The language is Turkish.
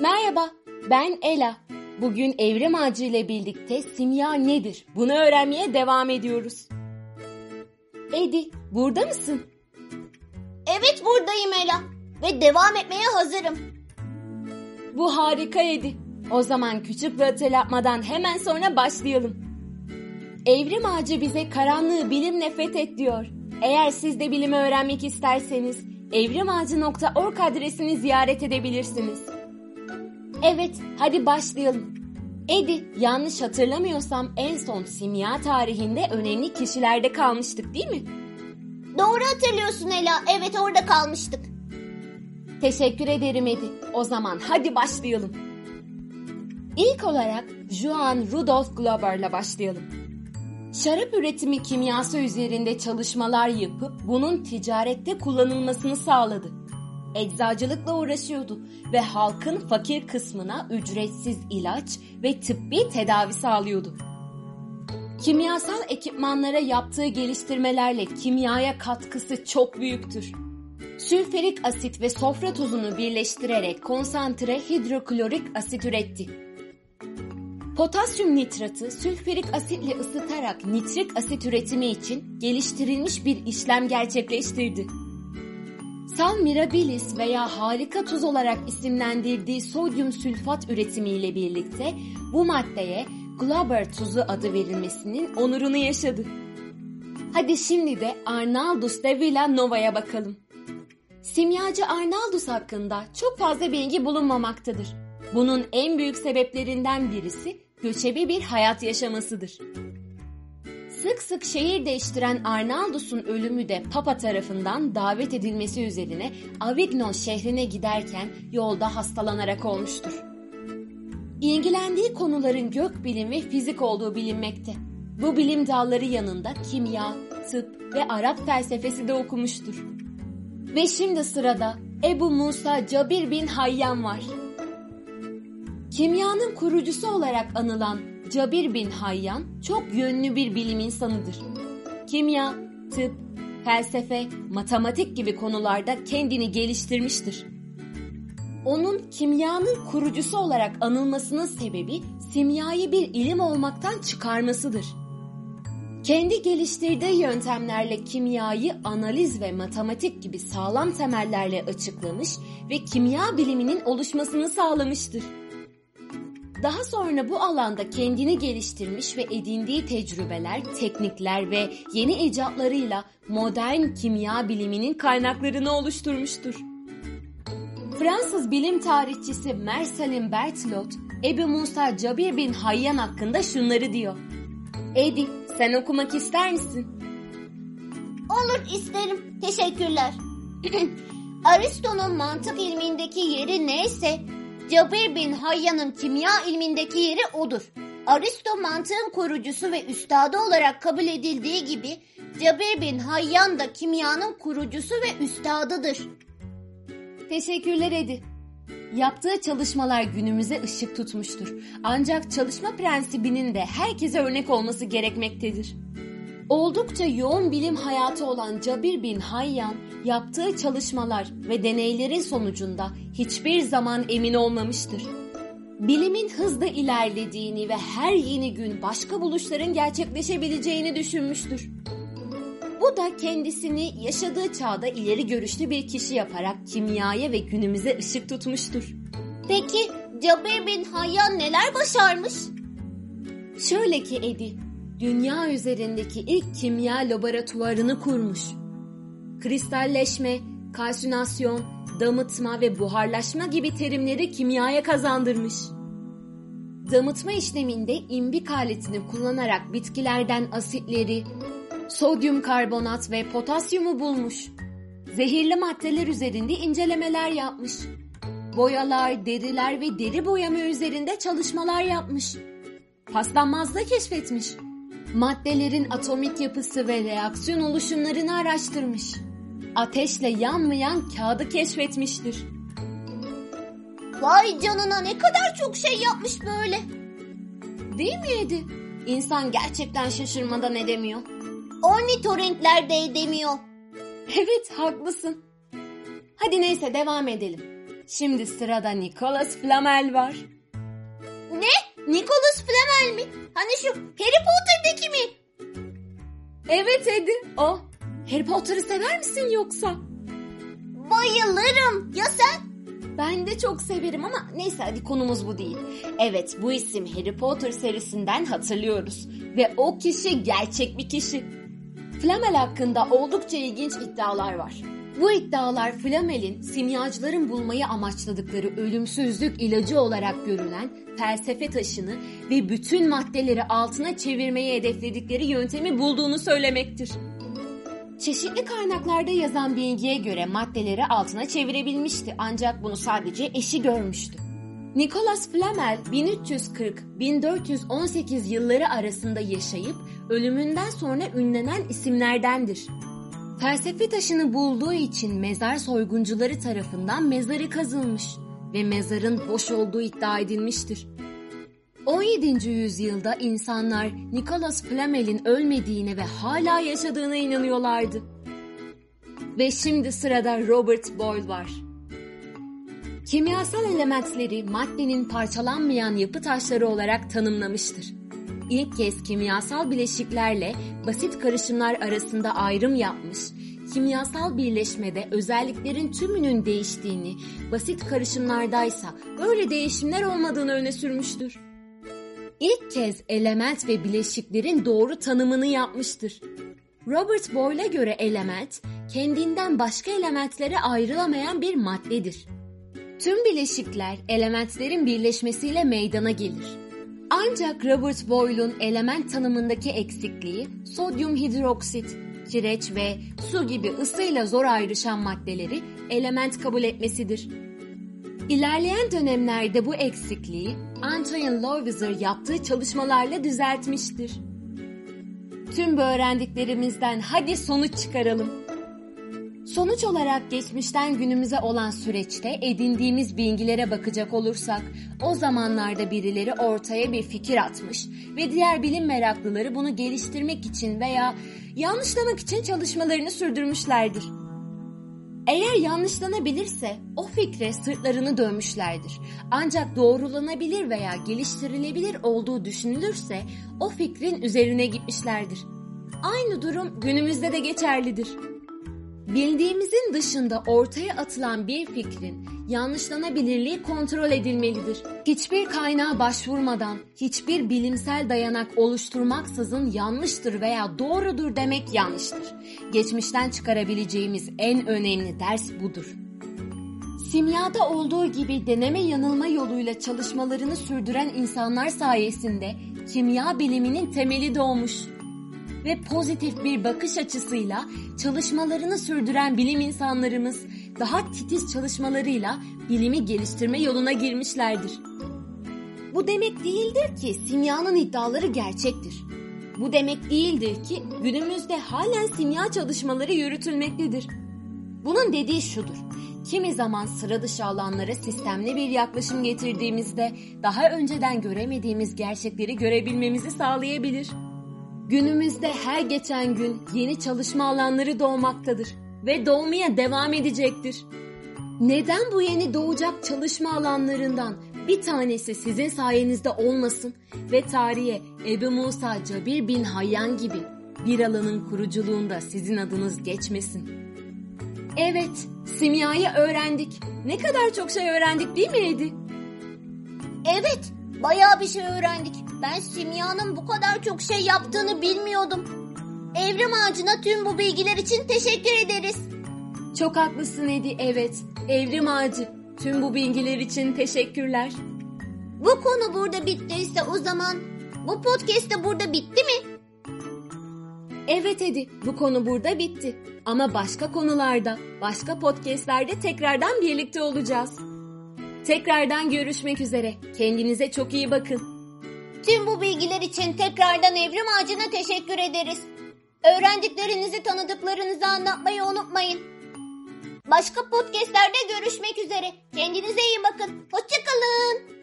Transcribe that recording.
Merhaba, ben Ela. Bugün Evrim Ağacı ile birlikte simya nedir? Bunu öğrenmeye devam ediyoruz. Edi, burada mısın? Evet buradayım Ela ve devam etmeye hazırım. Bu harika Edi. O zaman küçük bir hatırlatmadan hemen sonra başlayalım. Evrim Ağacı bize karanlığı bilimle fethet diyor. Eğer siz de bilimi öğrenmek isterseniz evrimağacı.org adresini ziyaret edebilirsiniz. Evet, hadi başlayalım. Edi, yanlış hatırlamıyorsam en son simya tarihinde önemli kişilerde kalmıştık değil mi? Doğru hatırlıyorsun Ela. Evet orada kalmıştık. Teşekkür ederim Edi. O zaman hadi başlayalım. İlk olarak Johann Rudolf Glauber'la başlayalım. Şarap üretimi kimyası üzerinde çalışmalar yapıp bunun ticarette kullanılmasını sağladı. Eczacılıkla uğraşıyordu ve halkın fakir kısmına ücretsiz ilaç ve tıbbi tedavi sağlıyordu. Kimyasal ekipmanlara yaptığı geliştirmelerle kimyaya katkısı çok büyüktür. Sülfürik asit ve sofra tozunu birleştirerek konsantre hidroklorik asit üretti. Potasyum nitratı sülfürik asitle ısıtarak nitrik asit üretimi için geliştirilmiş bir işlem gerçekleştirdi. Sal mirabilis veya harika tuz olarak isimlendirdiği sodyum sülfat üretimiyle birlikte bu maddeye Glauber tuzu adı verilmesinin onurunu yaşadı. Hadi şimdi de Arnaldus de Villanova'ya bakalım. Simyacı Arnaldus hakkında çok fazla bilgi bulunmamaktadır. Bunun en büyük sebeplerinden birisi göçebe bir hayat yaşamasıdır. Sık sık şehir değiştiren Arnaldus'un ölümü de Papa tarafından davet edilmesi üzerine Avignon şehrine giderken yolda hastalanarak olmuştur. İlgilendiği konuların gökbilim ve fizik olduğu bilinmekte. Bu bilim dalları yanında kimya, tıp ve Arap felsefesi de okumuştur. Ve şimdi sırada Ebu Musa Cabir bin Hayyan var. Kimyanın kurucusu olarak anılan Cabir bin Hayyan çok yönlü bir bilim insanıdır. Kimya, tıp, felsefe, matematik gibi konularda kendini geliştirmiştir. Onun kimyanın kurucusu olarak anılmasının sebebi simyayı bir ilim olmaktan çıkarmasıdır. Kendi geliştirdiği yöntemlerle kimyayı analiz ve matematik gibi sağlam temellerle açıklamış ve kimya biliminin oluşmasını sağlamıştır. Daha sonra bu alanda kendini geliştirmiş ve edindiği tecrübeler, teknikler ve yeni icatlarıyla modern kimya biliminin kaynaklarını oluşturmuştur. Fransız bilim tarihçisi Marcelin Berthelot, Ebu Musa Cabir bin Hayyan hakkında şunları diyor. Edi, sen okumak ister misin? Olur isterim. Teşekkürler. Aristo'nun mantık ilmindeki yeri neyse Cabir bin Hayyan'ın kimya ilmindeki yeri odur. Aristo mantığın kurucusu ve üstadı olarak kabul edildiği gibi Cabir bin Hayyan da kimyanın kurucusu ve üstadıdır. Teşekkürler Edi. Yaptığı çalışmalar günümüze ışık tutmuştur. Ancak çalışma prensibinin de herkese örnek olması gerekmektedir. Oldukça yoğun bilim hayatı olan Cabir bin Hayyan yaptığı çalışmalar ve deneylerin sonucunda hiçbir zaman emin olmamıştır. Bilimin hızla ilerlediğini ve her yeni gün başka buluşların gerçekleşebileceğini düşünmüştür. Bu da kendisini yaşadığı çağda ileri görüşlü bir kişi yaparak kimyaya ve günümüze ışık tutmuştur. Peki Cabir bin Hayyan neler başarmış? Şöyle ki Edi, dünya üzerindeki ilk kimya laboratuvarını kurmuş. Kristalleşme, kalsinasyon, damıtma ve buharlaşma gibi terimleri kimyaya kazandırmış. Damıtma işleminde imbik aletini kullanarak bitkilerden asitleri, sodyum karbonat ve potasyumu bulmuş. Zehirli maddeler üzerinde incelemeler yapmış. Boyalar, deriler ve deri boyama üzerinde çalışmalar yapmış. Paslanmazda keşfetmiş. Maddelerin atomik yapısı ve reaksiyon oluşumlarını araştırmış. Ateşle yanmayan kağıdı keşfetmiştir. Vay canına ne kadar çok şey yapmış böyle. Değil mi Edi? İnsan gerçekten şaşırmadan edemiyor. Ornitorenkler de edemiyor. Evet haklısın. Hadi neyse devam edelim. Şimdi sırada Nicholas Flamel var. Ne? Nicholas Flamel mi? Hani şu Harry Potter'daki mi? Evet Edi, o. Harry Potter'ı sever misin yoksa? Bayılırım. Ya sen? Ben de çok severim ama neyse hadi konumuz bu değil. Evet bu isim Harry Potter serisinden hatırlıyoruz. Ve o kişi gerçek bir kişi. Flamel hakkında oldukça ilginç iddialar var. Bu iddialar Flamel'in simyacıların bulmayı amaçladıkları ölümsüzlük ilacı olarak görülen felsefe taşını ve bütün maddeleri altına çevirmeyi hedefledikleri yöntemi bulduğunu söylemektir. Çeşitli kaynaklarda yazan bilgiye göre maddeleri altına çevirebilmişti ancak bunu sadece eşi görmüştü. Nicholas Flamel 1340-1418 yılları arasında yaşayıp ölümünden sonra ünlenen isimlerdendir. Felsefe taşını bulduğu için mezar soyguncuları tarafından mezarı kazılmış ve mezarın boş olduğu iddia edilmiştir. 17. yüzyılda insanlar Nicholas Flamel'in ölmediğine ve hala yaşadığına inanıyorlardı. Ve şimdi sırada Robert Boyle var. Kimyasal elementleri maddenin parçalanmayan yapı taşları olarak tanımlamıştır. İlk kez kimyasal bileşiklerle basit karışımlar arasında ayrım yapmış, kimyasal birleşmede özelliklerin tümünün değiştiğini, basit karışımlardaysa böyle değişimler olmadığını öne sürmüştür. İlk kez element ve bileşiklerin doğru tanımını yapmıştır. Robert Boyle'a göre element, kendinden başka elementlere ayrılamayan bir maddedir. Tüm bileşikler elementlerin birleşmesiyle meydana gelir. Ancak Robert Boyle'un element tanımındaki eksikliği sodyum hidroksit, kireç ve su gibi ısıyla zor ayrışan maddeleri element kabul etmesidir. İlerleyen dönemlerde bu eksikliği Antoine Lavoisier yaptığı çalışmalarla düzeltmiştir. Tüm bu öğrendiklerimizden hadi sonuç çıkaralım. Sonuç olarak geçmişten günümüze olan süreçte edindiğimiz bilgilere bakacak olursak o zamanlarda birileri ortaya bir fikir atmış ve diğer bilim meraklıları bunu geliştirmek için veya yanlışlamak için çalışmalarını sürdürmüşlerdir. Eğer yanlışlanabilirse o fikre sırtlarını dönmüşlerdir. Ancak doğrulanabilir veya geliştirilebilir olduğu düşünülürse o fikrin üzerine gitmişlerdir. Aynı durum günümüzde de geçerlidir. Bildiğimizin dışında ortaya atılan bir fikrin yanlışlanabilirliği kontrol edilmelidir. Hiçbir kaynağa başvurmadan, hiçbir bilimsel dayanak oluşturmaksızın yanlıştır veya doğrudur demek yanlıştır. Geçmişten çıkarabileceğimiz en önemli ders budur. Simyada olduğu gibi deneme yanılma yoluyla çalışmalarını sürdüren insanlar sayesinde kimya biliminin temeli doğmuş ve pozitif bir bakış açısıyla çalışmalarını sürdüren bilim insanlarımız daha titiz çalışmalarıyla bilimi geliştirme yoluna girmişlerdir. Bu demek değildir ki simyanın iddiaları gerçektir. Bu demek değildir ki günümüzde halen simya çalışmaları yürütülmektedir. Bunun dediği şudur. Kimi zaman sıra dışı alanlara sistemli bir yaklaşım getirdiğimizde daha önceden göremediğimiz gerçekleri görebilmemizi sağlayabilir. Günümüzde her geçen gün yeni çalışma alanları doğmaktadır ve doğmaya devam edecektir. Neden bu yeni doğacak çalışma alanlarından bir tanesi sizin sayenizde olmasın ve tarihe Ebu Musa Cabir bin Hayyan gibi bir alanın kuruculuğunda sizin adınız geçmesin? Evet, simyayı öğrendik. Ne kadar çok şey öğrendik değil mi Edi? Evet, bayağı bir şey öğrendik. Ben simyanın bu kadar çok şey yaptığını bilmiyordum. Evrim ağacına tüm bu bilgiler için teşekkür ederiz. Çok haklısın Edi, evet. Evrim ağacı. Tüm bu bilgiler için teşekkürler. Bu konu burada bittiyse o zaman bu podcast de burada bitti mi? Evet Edi, bu konu burada bitti. Ama başka konularda, başka podcastlerde tekrardan birlikte olacağız. Tekrardan görüşmek üzere. Kendinize çok iyi bakın. Tüm bu bilgiler için tekrardan Evrim Ağacı'na teşekkür ederiz. Öğrendiklerinizi tanıdıklarınızı anlatmayı unutmayın. Başka podcastlerde görüşmek üzere. Kendinize iyi bakın. Hoşçakalın.